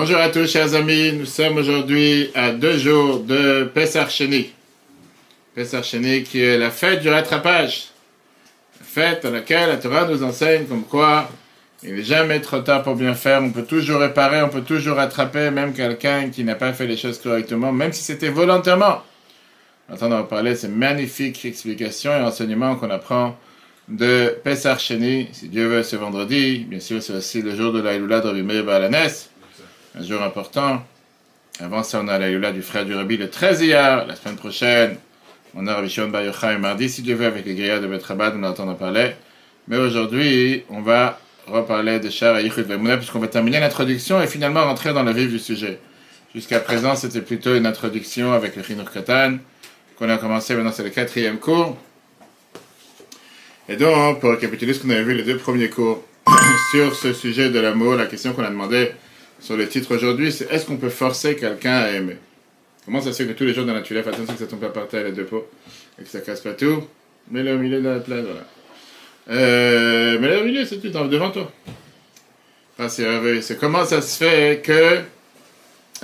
Bonjour à tous, chers amis. Nous sommes aujourd'hui à deux jours de Pessar Sheni. Pessar Sheni qui est la fête du rattrapage. La fête à laquelle la Torah nous enseigne comme quoi il n'est jamais trop tard pour bien faire. On peut toujours réparer, on peut toujours rattraper même quelqu'un qui n'a pas fait les choses correctement, même si c'était volontairement. Maintenant, on va parler de ces magnifiques explications et enseignements qu'on apprend de Pessar si Dieu veut, ce vendredi. Bien sûr, c'est aussi le jour de la de Rabbi Meir Balanes un jour important. Avant ça, on a la du frère du Rabbi le 13 hier. La semaine prochaine, on a Rabbi Shimon Bar Yochai mardi, si Dieu veut, avec les grillades de Betrabad, on en parler. Mais aujourd'hui, on va reparler de Shar et Yichud puisqu'on va terminer l'introduction et finalement rentrer dans le vif du sujet. Jusqu'à présent, c'était plutôt une introduction avec le Chinur Katan, qu'on a commencé, maintenant c'est le quatrième cours. Et donc, pour récapituler ce qu'on avait vu les deux premiers cours sur ce sujet de l'amour, la question qu'on a demandé sur le titre aujourd'hui, c'est est-ce qu'on peut forcer quelqu'un à aimer? Comment ça se fait que tous les jours dans la tuile, fais attention que ça tombe pas par terre les deux pots et que ça casse pas tout? Mets-le au milieu de la place, voilà. Euh, mets-le au milieu, c'est tout, devant toi. Ah, c'est comment ça se fait que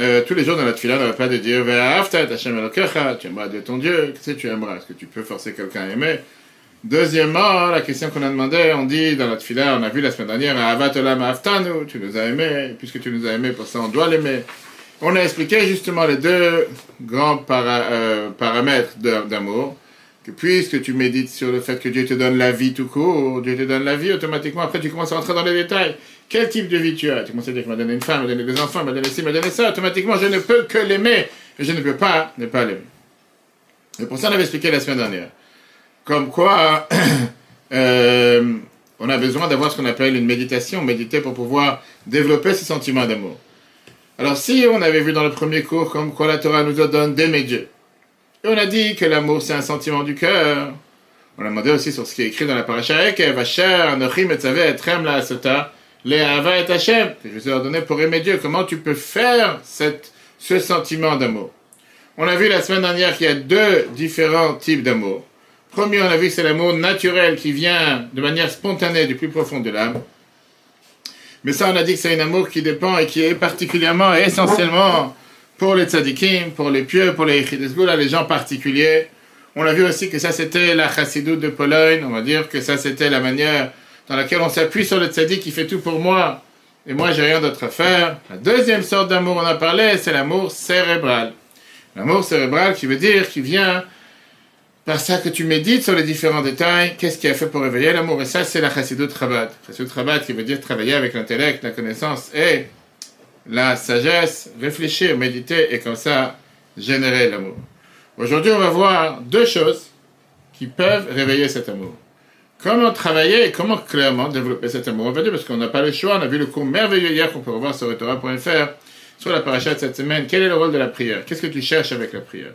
euh, tous les jours dans la tuile, on va pas de dire tu aimeras Dieu ton Dieu, que tu aimeras? Est-ce que tu peux forcer quelqu'un à aimer? Deuxièmement, la question qu'on a demandé, on dit dans notre filaire, on a vu la semaine dernière, Avatolam Aftanu, tu nous as aimés, puisque tu nous as aimés, pour ça on doit l'aimer. On a expliqué justement les deux grands euh, paramètres d'amour, que puisque tu médites sur le fait que Dieu te donne la vie tout court, Dieu te donne la vie, automatiquement après tu commences à rentrer dans les détails. Quel type de vie tu as? Tu commences à dire qu'il m'a donné une femme, m'a donné des enfants, m'a donné ci, m'a donné ça, automatiquement je ne peux que l'aimer, et je ne peux pas ne pas l'aimer. Et pour ça on avait expliqué la semaine dernière comme quoi euh, on a besoin d'avoir ce qu'on appelle une méditation, méditer pour pouvoir développer ce sentiment d'amour. Alors si on avait vu dans le premier cours comme quoi la Torah nous donne d'aimer Dieu, et on a dit que l'amour c'est un sentiment du cœur, on a demandé aussi sur ce qui est écrit dans la paracha Ekev, Asher, Anochim, Etzavé, Etrem, La Asota, Les Ava et je vous ai ordonné pour aimer Dieu. Comment tu peux faire ce sentiment d'amour? On a vu la semaine dernière qu'il y a deux différents types d'amour. Premier, on a vu c'est l'amour naturel qui vient de manière spontanée du plus profond de l'âme. Mais ça, on a dit que c'est un amour qui dépend et qui est particulièrement et essentiellement pour les tzadikim, pour les pieux, pour les là, les gens particuliers. On a vu aussi que ça, c'était la chassidoute de Pologne. On va dire que ça, c'était la manière dans laquelle on s'appuie sur le tzadik qui fait tout pour moi. Et moi, j'ai rien d'autre à faire. La deuxième sorte d'amour, on a parlé, c'est l'amour cérébral. L'amour cérébral qui veut dire qui vient par ça que tu médites sur les différents détails, qu'est-ce qui a fait pour réveiller l'amour? Et ça, c'est la chassidut rabat. Chassidut rabat qui veut dire travailler avec l'intellect, la connaissance et la sagesse, réfléchir, méditer et comme ça, générer l'amour. Aujourd'hui, on va voir deux choses qui peuvent réveiller cet amour. Comment travailler et comment clairement développer cet amour? Dire parce qu'on n'a pas le choix, on a vu le cours merveilleux hier qu'on peut revoir sur etora.fr sur la paracha de cette semaine. Quel est le rôle de la prière? Qu'est-ce que tu cherches avec la prière?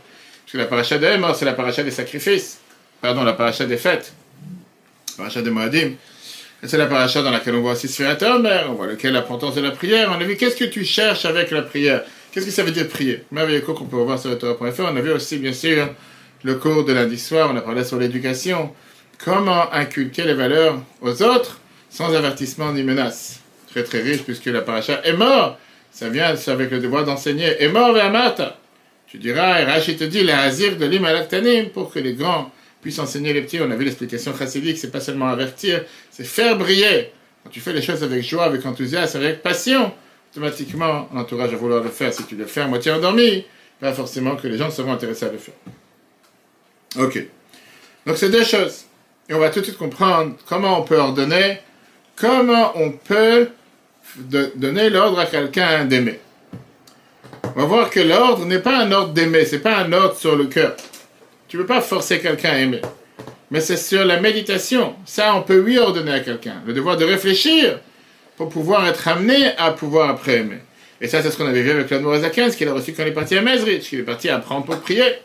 Parce que la paracha de Emor, c'est la paracha des sacrifices. Pardon, la paracha des fêtes. La paracha des Moadim. C'est la paracha dans laquelle on voit aussi mais on voit lequel l'importance de la prière. On a vu qu'est-ce que tu cherches avec la prière? Qu'est-ce que ça veut dire prier? Merveilleux cours qu'on peut voir sur Torah.fr. On a vu aussi, bien sûr, le cours de lundi soir. On a parlé sur l'éducation. Comment inculquer les valeurs aux autres sans avertissement ni menace? Très très riche puisque la paracha est mort. Ça vient avec le devoir d'enseigner. Est mort vers. Tu diras, Rachid te dit, la hazir de l'im pour que les grands puissent enseigner les petits. On a vu l'explication chassidique, c'est pas seulement avertir, c'est faire briller. Quand tu fais les choses avec joie, avec enthousiasme, avec passion, automatiquement, l'entourage va vouloir le faire. Si tu le fais à moitié endormi, pas forcément que les gens seront intéressés à le faire. Ok. Donc c'est deux choses. Et on va tout de suite comprendre comment on peut ordonner, comment on peut donner l'ordre à quelqu'un d'aimer on va voir que l'ordre n'est pas un ordre d'aimer, c'est pas un ordre sur le cœur. Tu ne peux pas forcer quelqu'un à aimer. Mais c'est sur la méditation. Ça, on peut lui ordonner à quelqu'un. Le devoir de réfléchir pour pouvoir être amené à pouvoir après aimer. Et ça, c'est ce qu'on avait vu avec l'Admour ce qu'il a reçu quand il est parti à Mezrich, qu'il est parti apprendre pour prier,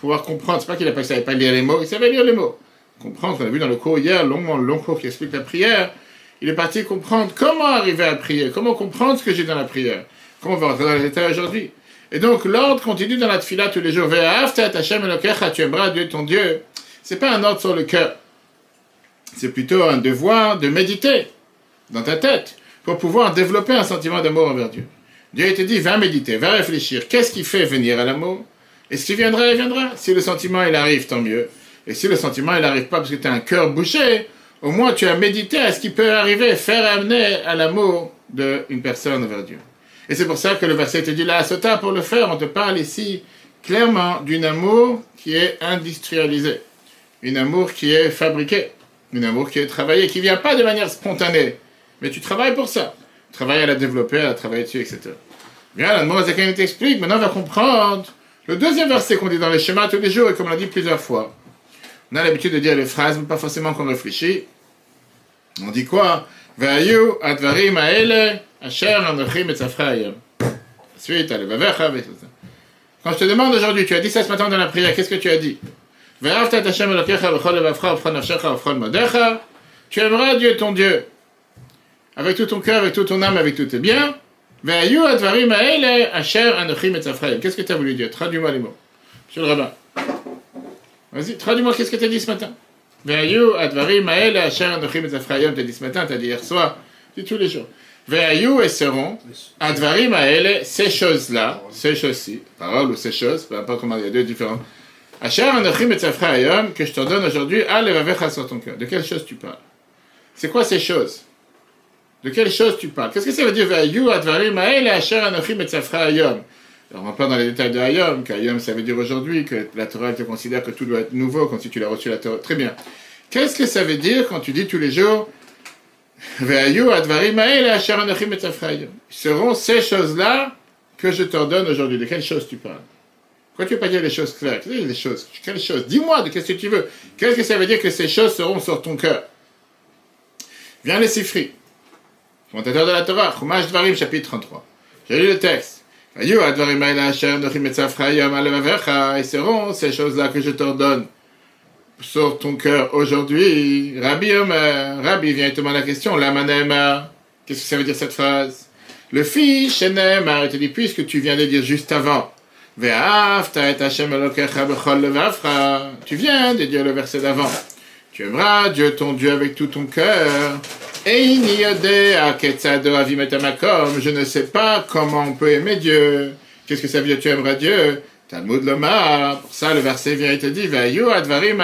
pouvoir comprendre. C'est pas qu'il ne savait pas lire les mots, il savait lire les mots. Comprendre, on a vu dans le cours hier, longuement, long cours qui explique la prière. Il est parti comprendre comment arriver à prier, comment comprendre ce que j'ai dans la prière. Comment on va dans les détails aujourd'hui Et donc, l'ordre continue dans la tfila tous les jours. tu aimeras Dieu ton Dieu. C'est pas un ordre sur le cœur. C'est plutôt un devoir de méditer dans ta tête pour pouvoir développer un sentiment d'amour envers Dieu. Dieu te dit, va méditer, va réfléchir. Qu'est-ce qui fait venir à l'amour? Et ce qui viendra, il viendra. Si le sentiment, il arrive, tant mieux. Et si le sentiment, il n'arrive pas parce que tu as un cœur bouché, au moins tu as médité à ce qui peut arriver, faire amener à l'amour d'une personne vers Dieu. Et c'est pour ça que le verset te dit là, Sota, pour le faire, on te parle ici clairement d'un amour qui est industrialisé, un amour qui est fabriqué, un amour qui est travaillé, qui ne vient pas de manière spontanée, mais tu travailles pour ça. Tu travailles à la développer, à travailler dessus, etc. Bien, la Mozakan t'explique, maintenant on va comprendre le deuxième verset qu'on dit dans les schémas tous les jours, et comme on l'a dit plusieurs fois. On a l'habitude de dire les phrases, mais pas forcément qu'on réfléchit. On dit quoi? Vayu advarim aele Quand je te demande aujourd'hui, tu as dit ça ce matin dans la prière, qu'est-ce que tu as dit? Tu aimeras Dieu ton Dieu avec tout ton cœur, avec toute ton âme, avec tout tes biens. Qu'est-ce que tu as voulu dire? Traduis-moi les mots. Monsieur le rabbin. Vas-y, traduis-moi qu'est-ce que tu as dit ce matin? Tu as dit ce matin, tu as dit hier soir, tu dis tous les jours. Ve'ayu et seront advarim aele, ces choses-là, ces choses-ci, paroles ou ces choses, peu importe comment il y a deux différents. Asher anochim et que je te donne aujourd'hui, alevavecha sur ton cœur. De quelles choses tu parles? C'est quoi ces choses? De quelle chose tu parles? Qu'est-ce que ça veut dire Ve'ayu advarim aele asher anochim et alors, on va pas dans les détails de Hayom, qu'Hayom, ça veut dire aujourd'hui, que la Torah te considère que tout doit être nouveau quand tu l'as reçu la Torah. Très bien. Qu'est-ce que ça veut dire quand tu dis tous les jours seront ces choses-là que je t'ordonne aujourd'hui. De quelles choses tu parles? Pourquoi tu ne veux pas dire les choses claires? Les choses? Quelles choses? Dis-moi de qu'est-ce que tu veux? Qu'est-ce que ça veut dire que ces choses seront sur ton cœur? Viens les Sifri, commentateur de la Torah, Chumash Dvarim, chapitre 33. J'ai lu le texte. Et seront ces choses-là que je t'ordonne sur ton cœur aujourd'hui. Rabbi Omer, Rabbi vient te demander la question, la manema, qu'est-ce que ça veut dire cette phrase? Le fils, Shenem, il te dit, puisque tu viens de dire juste avant, tu viens de dire le verset d'avant. Tu aimeras Dieu ton Dieu avec tout ton cœur. Je ne sais pas comment on peut aimer Dieu. Qu'est-ce que ça veut dire? Tu aimeras Dieu Talmud Lomar. Pour ça, le verset vient et te dit advarim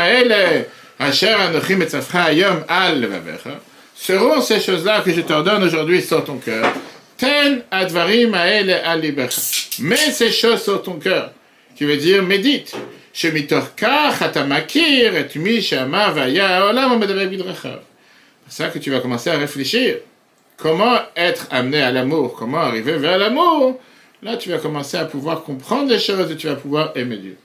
asher anochim ayom al Seront ces choses-là que je t'ordonne aujourd'hui sur ton cœur. Ten advarim aele al Mets ces choses sur ton cœur. Qui veut dire médite. Shemitor kach atamakir et mi shama vaya olam c'est ça que tu vas commencer à réfléchir. Comment être amené à l'amour? Comment arriver vers l'amour? Là, tu vas commencer à pouvoir comprendre les choses et tu vas pouvoir aimer Dieu.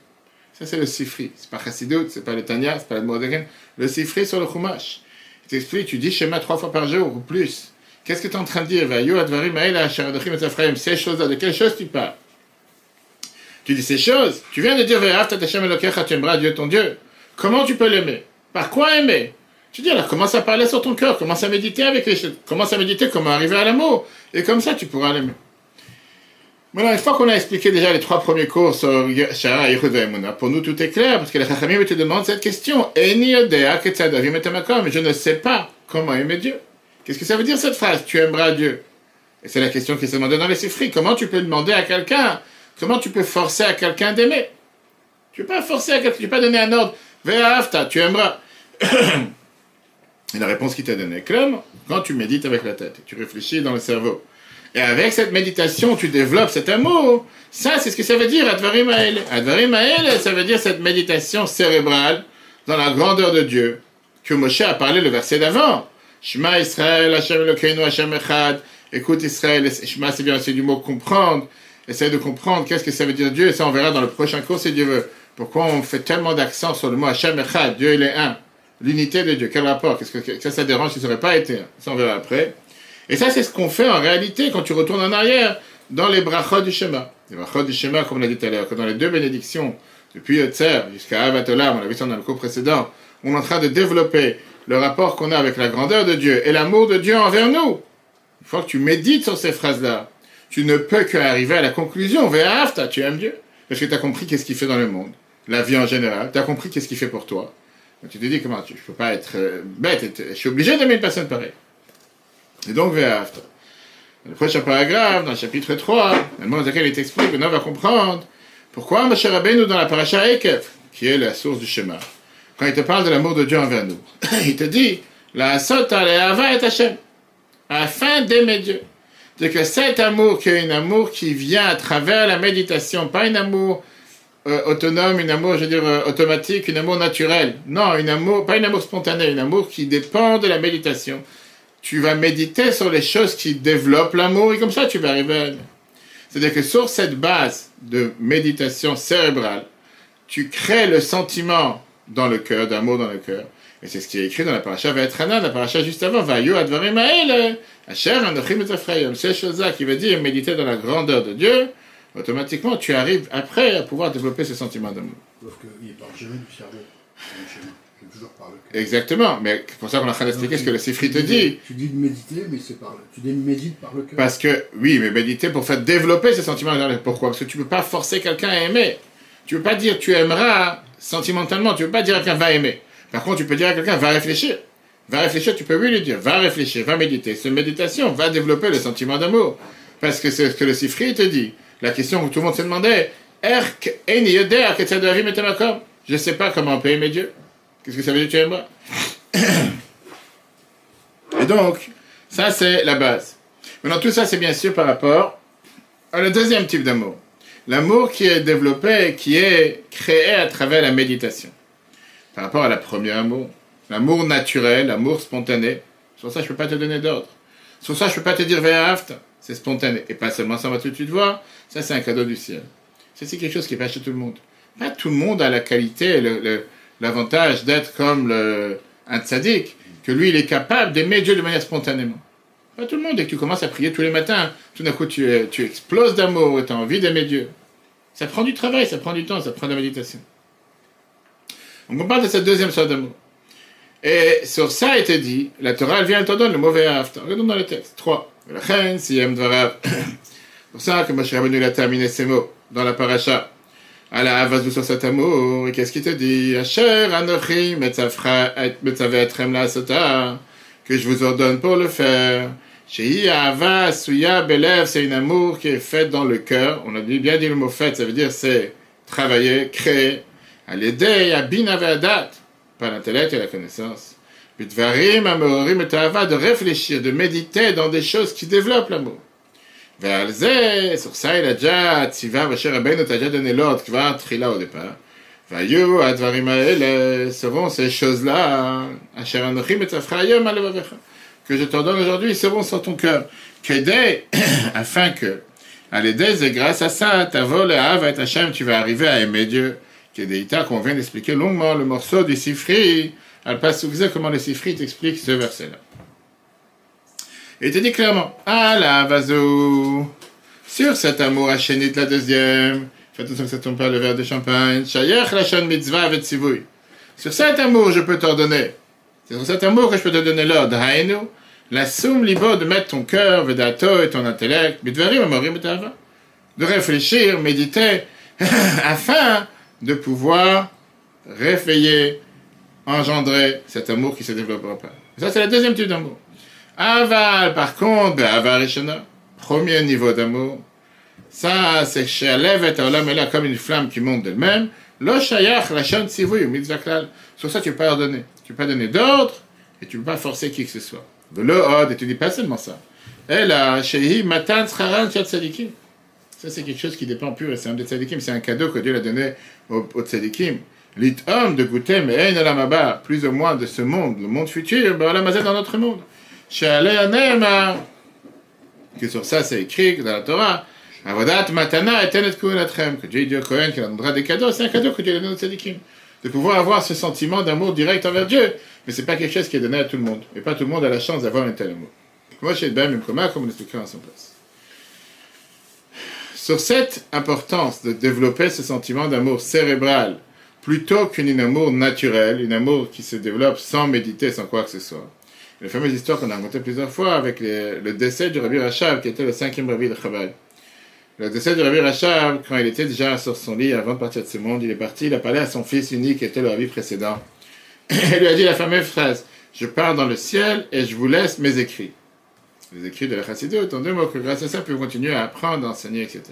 Ça, c'est le sifri. C'est pas Chassidut, c'est pas le Tanya, c'est pas le Mordegan. Le sifri sur le Chumash. Il t'explique, tu dis schéma trois fois par jour ou plus. Qu'est-ce que tu es en train de dire? Ces choses-là, de quelles choses tu parles? Tu dis ces choses. Tu viens de dire tu aimeras Dieu ton Dieu. Comment tu peux l'aimer? Par quoi aimer? Tu dis alors, commence à parler sur ton cœur, commence à méditer avec les choses, commence à méditer comment arriver à l'amour, et comme ça tu pourras l'aimer. Maintenant, une fois qu'on a expliqué déjà les trois premiers cours sur Shara et pour nous tout est clair, parce que les Chachamim te demandent cette question. Je ne sais pas comment aimer Dieu. Qu'est-ce que ça veut dire cette phrase Tu aimeras Dieu? Et c'est la question qui se demande dans les Sifri. Comment tu peux demander à quelqu'un Comment tu peux forcer à quelqu'un d'aimer? Tu ne peux pas forcer à quelqu'un, tu ne peux pas donner un ordre. Ve'afta, tu aimeras. Et la réponse qu'il t'a donnée, clairement, quand tu médites avec la tête, tu réfléchis dans le cerveau, et avec cette méditation, tu développes cet amour, ça, c'est ce que ça veut dire, Advarim Advarim ça veut dire cette méditation cérébrale dans la grandeur de Dieu, que Moshe a parlé le verset d'avant. Shema Israël, Hashem Elokeinu, Hashem Echad. Écoute Israël, Shema, c'est bien, c'est du mot comprendre. Essaye de comprendre qu'est-ce que ça veut dire Dieu, et ça, on verra dans le prochain cours si Dieu veut. Pourquoi on fait tellement d'accent sur le mot Hashem Echad, Dieu il est un. L'unité de Dieu, quel rapport? Qu'est-ce que ça, ça dérange si ça n'aurait pas été Ça, on verra après. Et ça, c'est ce qu'on fait en réalité quand tu retournes en arrière dans les brachot du schéma. Les brachot du schéma, comme on l'a dit tout à l'heure, que dans les deux bénédictions, depuis Yotzer jusqu'à Avatolam, on l'a vu ça dans le cours précédent, on est en train de développer le rapport qu'on a avec la grandeur de Dieu et l'amour de Dieu envers nous. Une fois que tu médites sur ces phrases-là, tu ne peux qu'arriver à la conclusion, Ve'afta, tu aimes Dieu. Parce que tu as compris qu'est-ce qu'il fait dans le monde, la vie en général, tu as compris qu'est-ce qu'il fait pour toi. Tu te dis comment je peux pas être euh, bête, je suis obligé d'aimer une personne pareille. Et donc, le prochain paragraphe, dans le chapitre 3, le moment dans lequel il t'explique, on va comprendre pourquoi Moshe Rabbeinu dans la paracha Ekev, qui est la source du schéma, quand il te parle de l'amour de Dieu envers nous, il te dit, la sota ava et Hashem, afin d'aimer Dieu. C'est que cet amour, qui est un amour qui vient à travers la méditation, pas un amour euh, autonome, un amour, je veux dire, euh, automatique, un amour naturel. Non, un amour, pas un amour spontané, un amour qui dépend de la méditation. Tu vas méditer sur les choses qui développent l'amour et comme ça tu vas arriver à C'est-à-dire que sur cette base de méditation cérébrale, tu crées le sentiment dans le cœur, d'amour dans le cœur. Et c'est ce qui est écrit dans la paracha Vaetranan, la paracha juste avant, Vayu advarim Asher anochim et Ces choses-là qui veut dire méditer dans la grandeur de Dieu, automatiquement tu arrives après à pouvoir développer ce sentiment d'amour. Sauf qu'il du cerveau. Toujours par le cœur. Exactement, mais c'est pour ça qu'on est en train d'expliquer ce que le Sifri te dit. Tu dis de méditer, mais c'est par le... Tu dis de méditer par le cœur. Parce que, oui, mais méditer pour faire développer ce sentiment. Pourquoi? Parce que tu ne peux pas forcer quelqu'un à aimer. Tu ne peux pas dire tu aimeras sentimentalement, tu ne peux pas dire à quelqu'un va aimer. Par contre, tu peux dire à quelqu'un va réfléchir. Va réfléchir, tu peux oui lui dire va réfléchir, va méditer. Cette méditation va développer le sentiment d'amour. Parce que c'est ce que le Sifri te dit. La question que tout le monde se demandait, je ne sais pas comment on peut aimer Dieu. Qu'est-ce que ça veut dire tu aimes Et donc, ça c'est la base. Maintenant, tout ça c'est bien sûr par rapport à le deuxième type d'amour. L'amour qui est développé, qui est créé à travers la méditation. Par rapport à la première amour. L'amour naturel, l'amour spontané. Sur ça, je ne peux pas te donner d'ordre. Sur ça, je ne peux pas te dire Ve'aft. C'est spontané. Et pas seulement ça, va tout de suite voir. Ça, c'est un cadeau du ciel. C'est quelque chose qui n'est pas chez tout le monde. Pas tout le monde a la qualité, le l'avantage d'être comme un tzaddik, que lui, il est capable d'aimer Dieu de manière spontanément. Pas tout le monde, dès que tu commences à prier tous les matins, tout d'un coup, tu, tu exploses d'amour et tu as envie d'aimer Dieu. Ça prend du travail, ça prend du temps, ça prend de la méditation. Donc on parle de cette deuxième sorte d'amour. Et sur ça a été dit, la Torah, elle vient, elle te donne le mauvais after. Regardons dans le texte. 3. La reine, si Pour ça que Moshe Rabbeinu a terminé ces mots dans la paracha. Allah va sur cet amour. Et qu'est-ce qu'il te dit? Asher Anochi Metzavetrem la Sota, que je vous ordonne pour le faire. Shei Ava Suya Belev, c'est un amour qui est fait dans le cœur. On a bien dit le mot fait, ça veut dire c'est travailler, créer. À l'aider, à Binavedat, par l'intellect et la connaissance. Bitvarim, Amorim et de réfléchir, de méditer dans des choses qui développent l'amour. ועל זה, סוכסאי לג'ה, ציווה משה רבנו תג'ה דנלות כבר תחילה au départ. והיו הדברים האלה, seront ces choses-là, אשר אנוכי מצווך היום על לבביך. Que je t'ordonne aujourd'hui seront sur ton cœur. Qu'aider, afin que, à l'aider, c'est grâce à ça, ta vol et et Hachem, tu vas arriver à aimer Dieu. Qu'aideïta, qu'on vient d'expliquer longuement le morceau du Sifri, al pas comment le Sifri t'explique ce verset-là. Et te dit clairement, ah la vazou, sur cet amour de la deuxième, fais attention que ça tombe pas le verre de champagne, shayach lachon mitzvah avec Sur cet amour, je peux t'ordonner. C'est sur cet amour que je peux te donner l'ordre. Hainu, la soum libo de mettre ton cœur, vedato et ton intellect, midvarim amorim De réfléchir, méditer, afin de pouvoir réveiller, engendrer cet amour qui se développera pas. Ça, c'est le deuxième type d'amour. Aval, par contre, Aval Rishona, premier niveau d'amour, ça, c'est chez et Olam là comme une flamme qui monte d'elle-même. Lo shayach lachon tzivui mitzvaklal. Sur ça, tu peux pas ordonner. Tu peux donner d'ordre et tu peux pas forcer qui que ce soit. De l'od, et tu dis pas seulement ça. Et là, shehi matan tzcharan tzadikim. Ça, c'est quelque chose qui dépend pur et c'est un des tzadikim. C'est un cadeau que Dieu a donné aux, aux tzadikim. homme de goûter, mais ein plus ou moins de ce monde, le monde futur, ben, la dans notre monde que sur ça c'est écrit dans la Torah, Avodat Matana et Tenet que Dieu dit au Kohen qu'il donnera des cadeaux, c'est un cadeau que Dieu donne aux tzadikim. De pouvoir avoir ce sentiment d'amour direct envers Dieu, mais c'est pas quelque chose qui est donné à tout le monde. Et pas tout le monde a la chance d'avoir un tel amour. Moi, je suis même comme on l'expliquera en son place. Sur cette importance de développer ce sentiment d'amour cérébral, plutôt qu'un amour naturel, un amour qui se développe sans méditer, sans quoi que ce soit, la fameuse histoire qu'on a racontée plusieurs fois avec le décès du Rabbi Rachab, qui était le cinquième Rabbi de Chabad. Le décès du Rabbi Rachab, quand il était déjà sur son lit avant de partir de ce monde, il est parti, il a parlé à son fils unique, qui était le Rabbi précédent. Il lui a dit la fameuse phrase Je pars dans le ciel et je vous laisse mes écrits. les écrits de la Chassidut, en deux mots, que grâce à ça, peut continuer à apprendre, enseigner, etc.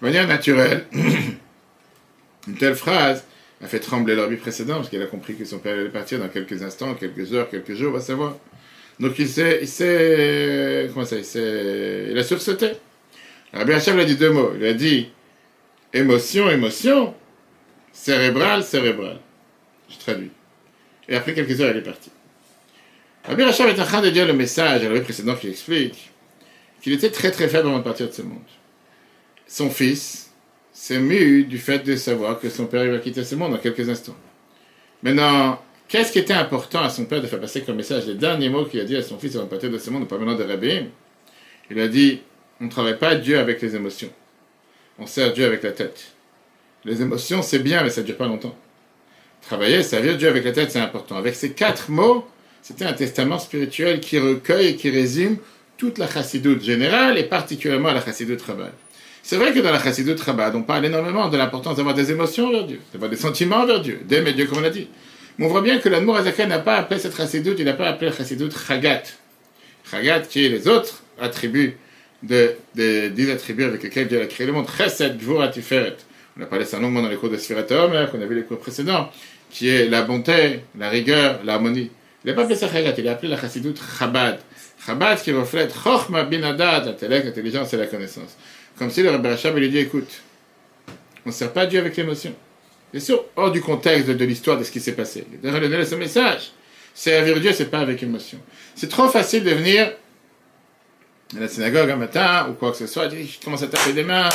De manière naturelle, une telle phrase a fait trembler leur vie précédente, parce qu'il a compris que son père allait partir dans quelques instants, quelques heures, quelques jours, on va savoir. Donc il s'est, il s'est, comment ça, il s'est, il a sursauté. Rabbi Hacham a dit deux mots. Il a dit émotion, émotion, cérébral, cérébral. Je traduis. Et après quelques heures, il est parti. Rabbi Hacham est en train de dire le message à la précédent qui explique qu'il était très très faible avant de partir de ce monde. Son fils s'est mu du fait de savoir que son père va quitter ce monde dans quelques instants. Maintenant, qu'est-ce qui était important à son père de faire passer comme message? Les derniers mots qu'il a dit à son fils avant de partir de ce monde, pas maintenant de Rabbi, il a dit on ne travaille pas Dieu avec les émotions. On sert Dieu avec la tête. Les émotions, c'est bien, mais ça ne dure pas longtemps. Travailler, servir Dieu avec la tête, c'est important. Avec ces quatre mots, c'était un testament spirituel qui recueille et qui résume toute la chassidoute générale et particulièrement la chassidoute Chabad. C'est vrai que dans la chassidoute Chabad, on parle énormément de l'importance d'avoir des émotions envers Dieu, d'avoir des sentiments envers Dieu, d'aimer Dieu comme on a dit. Mais on voit bien que l'Admour Azaken n'a pas appelé cette chassidoute, il n'a pas appelé la chassidoute Chagat. Chagat qui est les autres attributs de, de, des attributs avec lesquels Dieu a créé le monde. Chesed. On a parlé ça longuement dans les cours de Sfirat Omer, qu'on a vu les cours précédents, qui est la bonté, la rigueur, l'harmonie. Il n'a pas appelé ça Chagat, il a appelé la chassidoute Chabad. Chabad qui reflète Chochma Binadat, l'intellect, l'intelligence et la connaissance. Comme si le Rabbi Rachab lui dit écoute, on ne sert pas Dieu avec l'émotion. Bien sûr, hors du contexte de, l'histoire de ce qui s'est passé. Il a donné ce message. Servir Dieu, c'est pas avec émotion. C'est trop facile de venir à la synagogue un matin ou quoi que ce soit, je commence à taper des mains,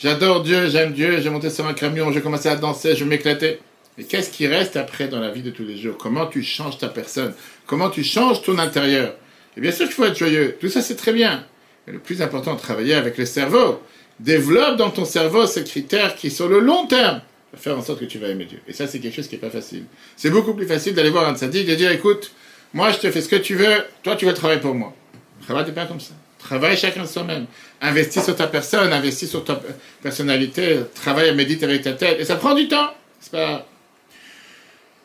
j'adore Dieu, j'aime Dieu, j'ai monté sur un camion, j'ai commencé à danser, je m'éclater. Mais qu'est-ce qui reste après dans la vie de tous les jours? Comment tu changes ta personne? Comment tu changes ton intérieur? Et bien sûr qu'il faut être joyeux, tout ça c'est très bien. Mais le plus important, travailler avec le cerveau. Développe dans ton cerveau ces critères qui, sur le long terme, vont faire en sorte que tu vas aimer Dieu. Et ça, c'est quelque chose qui n'est pas facile. C'est beaucoup plus facile d'aller voir un tzaddik et de dire, écoute, moi je te fais ce que tu veux, toi tu veux travailler pour moi. Travaille pas comme ça. Travaille chacun soi-même. Investis sur ta personne, investis sur ta personnalité, travaille et médite avec ta tête. Et ça prend du temps. C'est pas...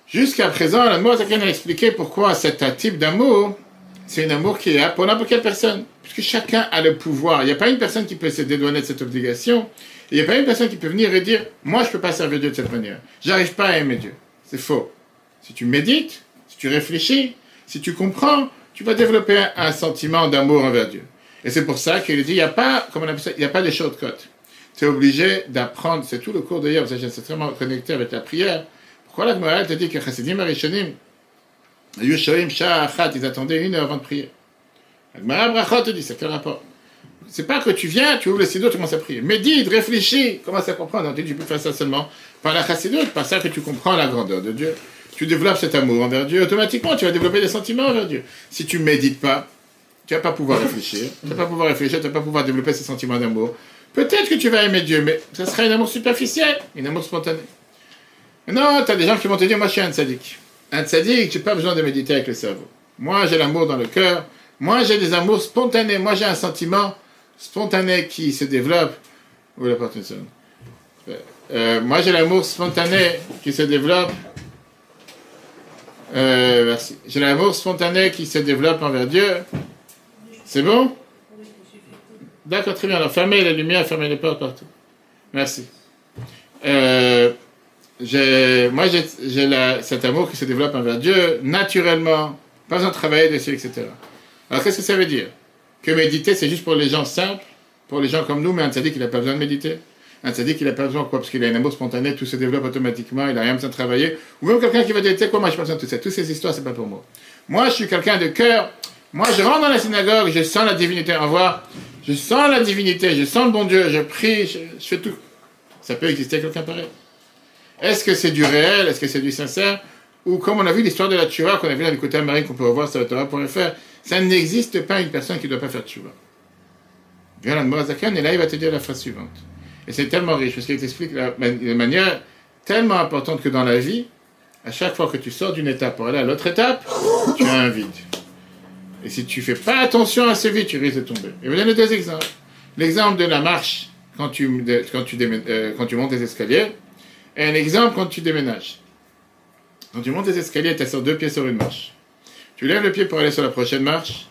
Jusqu'à présent, la Zakan a expliqué pourquoi cet type d'amour, c'est un amour qui est pour n'importe quelle personne. Puisque chacun a le pouvoir. Il n'y a pas une personne qui peut se dédouaner de cette obligation. Il n'y a pas une personne qui peut venir et dire Moi, je ne peux pas servir Dieu de cette manière. J'arrive pas à aimer Dieu. C'est faux. Si tu médites, si tu réfléchis, si tu comprends, tu vas développer un sentiment d'amour envers Dieu. Et c'est pour ça qu'il dit, il n'y a pas, comme on appelle ça, il n'y a pas de shortcut. Tu es obligé d'apprendre, c'est tout le cours d'ailleurs, c'est extrêmement connecté avec la prière. Pourquoi la Gemara te dit que Chassidim Sha'achat, ils attendaient une heure avant de prier. Brachot te dit, c'est quel rapport? C'est pas que tu viens, tu ouvres le sido, tu commences à prier. Médite, réfléchis, commence à comprendre. Donc, tu peux faire ça seulement par la Chassidut, par ça que tu comprends la grandeur de Dieu. Tu développes cet amour envers Dieu, automatiquement, tu vas développer des sentiments envers Dieu. Si tu médites pas, tu vas pas pouvoir réfléchir, tu vas pas pouvoir réfléchir, tu vas pas pouvoir développer ces sentiments d'amour. Peut-être que tu vas aimer Dieu, mais ce sera un amour superficiel, un amour spontané. Non, tu as des gens qui vont te dire, moi je suis un tzaddik. Un tzaddik, j'ai pas besoin de méditer avec le cerveau. Moi j'ai l'amour dans le cœur, moi j'ai des amours spontanés, moi j'ai un sentiment spontané qui se développe. Où la porte euh, Moi j'ai l'amour spontané qui se développe. Euh, merci. J'ai l'amour spontané qui se développe envers Dieu. C'est bon? D'accord, très bien. Alors fermez les lumières, fermez les portes partout. Merci. Euh, moi, j'ai cet amour qui se développe envers Dieu naturellement, pas besoin de travailler dessus, etc. Alors qu'est-ce que ça veut dire? Que méditer, c'est juste pour les gens simples, pour les gens comme nous, mais un tzaddik, il n'a pas besoin de méditer. Un tzaddik, il n'a pas besoin quoi? Parce qu'il a un amour spontané, tout se développe automatiquement, il n'a rien besoin de travailler. Ou même quelqu'un qui va dire, tu sais quoi, moi, je n'ai pas besoin de tout ça. Toutes ces histoires, c'est pas pour moi. Moi, je suis quelqu'un de cœur, moi, je rentre dans la synagogue, je sens la divinité. Au revoir. Je sens la divinité, je sens le bon Dieu, je prie, je, fais tout. Ça peut exister quelqu'un pareil. Est-ce que c'est du réel? Est-ce que c'est du sincère? Ou comme on a vu l'histoire de la Tchouva, qu'on a vu le côté américain, qu'on peut revoir sur faire, ça n'existe pas une personne qui ne doit pas faire Tchouva. Viens là, Morazakan, et là, il va te dire la phrase suivante. Et c'est tellement riche, parce qu'il t'explique de manière tellement importante que dans la vie, à chaque fois que tu sors d'une étape pour aller à l'autre étape, tu as un vide. Et si tu fais pas attention assez vite, tu risques de tomber. Et vous donner deux exemples. L'exemple de la marche quand tu, quand, tu euh, quand tu montes les escaliers, et un exemple quand tu déménages. Quand tu montes les escaliers, tu as sur deux pieds sur une marche. Tu lèves le pied pour aller sur la prochaine marche,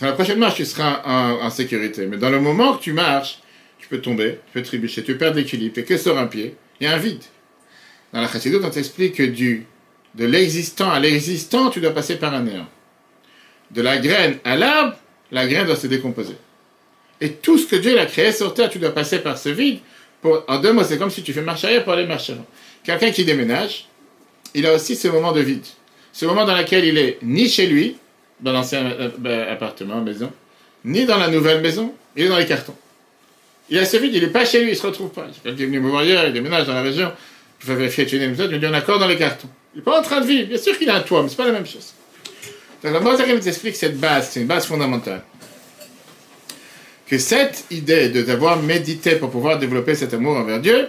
Dans la prochaine marche, tu seras en, sécurité. Mais dans le moment que tu marches, tu peux tomber, tu peux trébucher, tu perdre l'équilibre. Et que sur un pied? Il y a un vide. Dans la Chassidut, on t'explique que du, de l'existant à l'existant, tu dois passer par un néant. De la graine à l'arbre, la graine doit se décomposer. Et tout ce que Dieu a créé sur terre, tu dois passer par ce vide. Pour, en deux mots, c'est comme si tu fais marche arrière pour aller marcher avant. Quelqu'un qui déménage, il a aussi ce moment de vide. Ce moment dans lequel il est ni chez lui, dans l'ancien euh, euh, appartement, maison, ni dans la nouvelle maison, il est dans les cartons. Il a ce vide, il n'est pas chez lui, il ne se retrouve pas. Quelqu'un qui est venu me voir hier, il déménage dans la région, je vais vérifier tu es il me dit on est encore dans les cartons. Il n'est pas en train de vivre, bien sûr qu'il a un toit, mais ce n'est pas la même chose. Donc la Moshe nous explique cette base, c'est une base fondamentale. Que cette idée de devoir méditer pour pouvoir développer cet amour envers Dieu,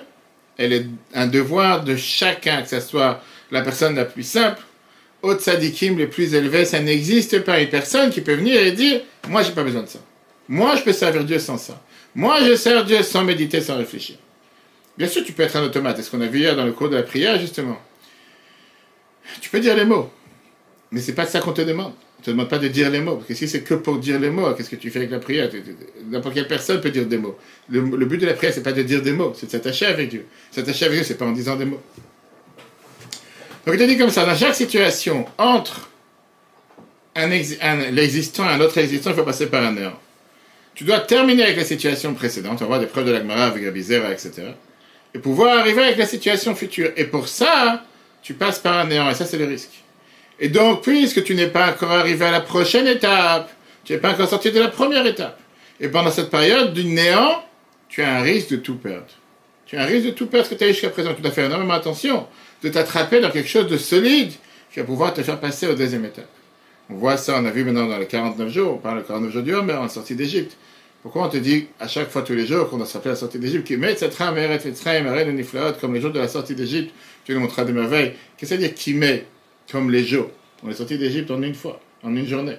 elle est un devoir de chacun, que ce soit la personne la plus simple, au tzadikim les plus élevés, ça n'existe pas une personne qui peut venir et dire Moi, j'ai pas besoin de ça. Moi, je peux servir Dieu sans ça. Moi, je sers Dieu sans méditer, sans réfléchir. Bien sûr, tu peux être un automate. C'est ce qu'on a vu hier dans le cours de la prière, justement? Tu peux dire les mots. Mais c'est pas ça qu'on te demande. On te demande pas de dire les mots. Parce que si c'est que pour dire les mots, qu'est-ce que tu fais avec la prière? N'importe quelle personne peut dire des mots. Le, but de la prière, c'est pas de dire des mots, c'est de s'attacher avec Dieu. S'attacher avec Dieu, c'est pas en disant des mots. Donc il te dit comme ça, dans chaque situation, entre l'existant et un autre existant, il faut passer par un néant. Tu dois terminer avec la situation précédente, on va voir des preuves de la Gemara avec Rabizera, etc. Et pouvoir arriver avec la situation future. Et pour ça, tu passes par un néant, et ça c'est le risque. Et donc, puisque tu n'es pas encore arrivé à la prochaine étape, tu n'es pas encore sorti de la première étape, et pendant cette période du néant, tu as un risque de tout perdre. Tu as un risque de tout perdre ce que tu as jusqu'à présent. Tu dois faire énormément attention de t'attraper dans quelque chose de solide qui va pouvoir te faire passer au deuxième étape. On voit ça, on a vu maintenant dans les 49 jours, on parle de 49 jours du Homer en sortie d'Égypte. Pourquoi on te dit à chaque fois tous les jours qu'on doit s'appeler la sortie d'Égypte, qui met cette rame, comme les jours de la sortie d'Égypte, tu nous montreras des merveilles. Qu'est-ce que ça veut dire qui met? Comme les jours On est sorti d'Égypte en une fois, en une journée.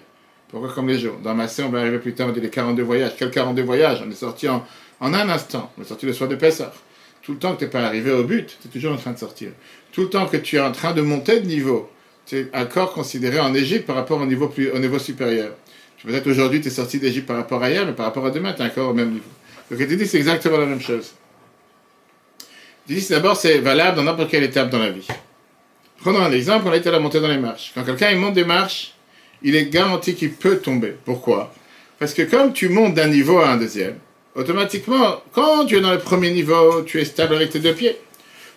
Pourquoi comme les jours? Dans Massé, on va arriver plus tard, on dit les 42 voyages. Quels 42 voyages? On est sorti en, un instant. On est sorti le soir de Pessah. Tout le temps que tu n'es pas arrivé au but, tu es toujours en train de sortir. Tout le temps que tu es en train de monter de niveau, tu es encore considéré en Égypte par rapport au niveau, plus, au niveau supérieur. Peut-être aujourd'hui, tu es sorti d'Égypte par rapport à hier, mais par rapport à demain, tu es encore au même niveau. Donc, il c'est exactement la même chose. Il d'abord, c'est valable dans n'importe quelle étape dans la vie. Prenons un exemple, on a été à la montée dans les marches. Quand quelqu'un monte des marches, il est garanti qu'il peut tomber. Pourquoi? Parce que comme tu montes d'un niveau à un deuxième, automatiquement, quand tu es dans le premier niveau, tu es stable avec tes deux pieds.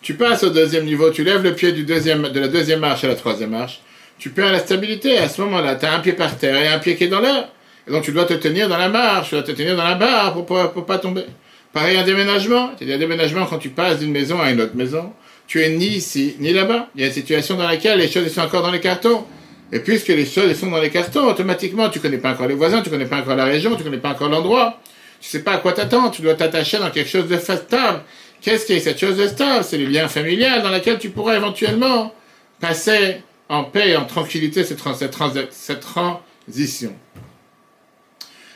Tu passes au deuxième niveau, tu lèves le pied du deuxième, de la deuxième marche à la troisième marche, tu perds la stabilité. À ce moment-là, tu as un pied par terre et un pied qui est dans l'air. Et donc tu dois te tenir dans la marche, tu dois te tenir dans la barre pour ne pas tomber. Pareil, un déménagement. A un déménagement quand tu passes d'une maison à une autre maison. Tu es ni ici, ni là-bas. Il y a une situation dans laquelle les choses sont encore dans les cartons. Et puisque les choses sont dans les cartons, automatiquement, tu connais pas encore les voisins, tu connais pas encore la région, tu connais pas encore l'endroit. Tu sais pas à quoi t'attendre. Tu dois t'attacher dans quelque chose de stable. Qu'est-ce qui est cette chose de stable? C'est le lien familial dans lequel tu pourras éventuellement passer en paix et en tranquillité cette, cette, transition.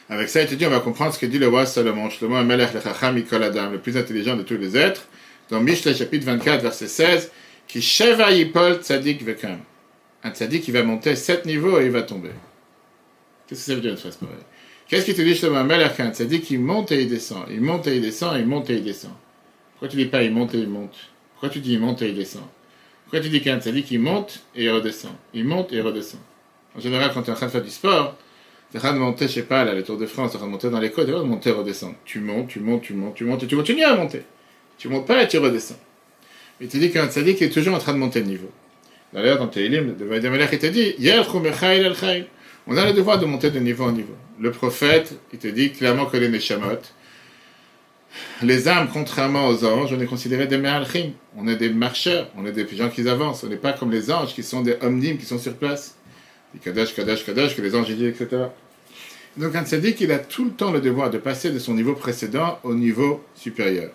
Avec ça, dit, on va comprendre ce que dit le roi Salomon, le plus intelligent de tous les êtres, dans Mishle chapitre 24, verset 16, qui Sheva Yipol Tzadik Vekam. Un tzadik qui va monter sept niveaux et il va tomber. Qu'est-ce que ça veut dire une phrase pareille Qu'est-ce qu'il te dit justement Melech un tzadik qui monte et il descend, il monte et il descend, il monte et il descend. Pourquoi tu dis pas il monte et il monte? Pourquoi tu dis il monte et il descend? Pourquoi tu dis qu'un tzadik qui monte et il redescend? Il monte et il redescend. En général, quand tu es en train de faire du sport, tu es de monter, je sais pas, là, le Tour de France, tu es de monter dans les côtes, de monter et redescendre. Tu montes, tu montes, tu montes, tu montes, et tu continues à monter. Tu montes pas et tu redescends. Mais tu dis qu'un tzaddik est toujours en train de monter le niveau. D'ailleurs, dans tes Télim, le Vaïdamelech, il te dit, on a le devoir de monter de niveau en niveau. Le prophète, il te dit clairement que les Neshamot, les âmes, contrairement aux anges, on est considérés des Me'alchim. On est des marcheurs, on est des gens qui avancent. On n'est pas comme les anges qui sont des omnimes, qui sont sur place. Des Kadosh, Kadosh, Kadosh, que les anges disent, etc. Donc un tzaddik, il a tout le temps le devoir de passer de son niveau précédent au niveau supérieur.